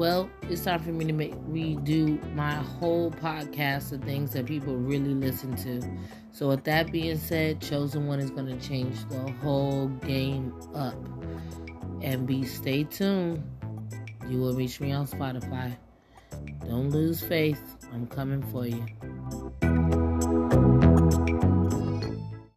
well, it's time for me to make redo my whole podcast of things that people really listen to. So, with that being said, Chosen One is going to change the whole game up. And be stay tuned. You will reach me on Spotify. Don't lose faith. I'm coming for you.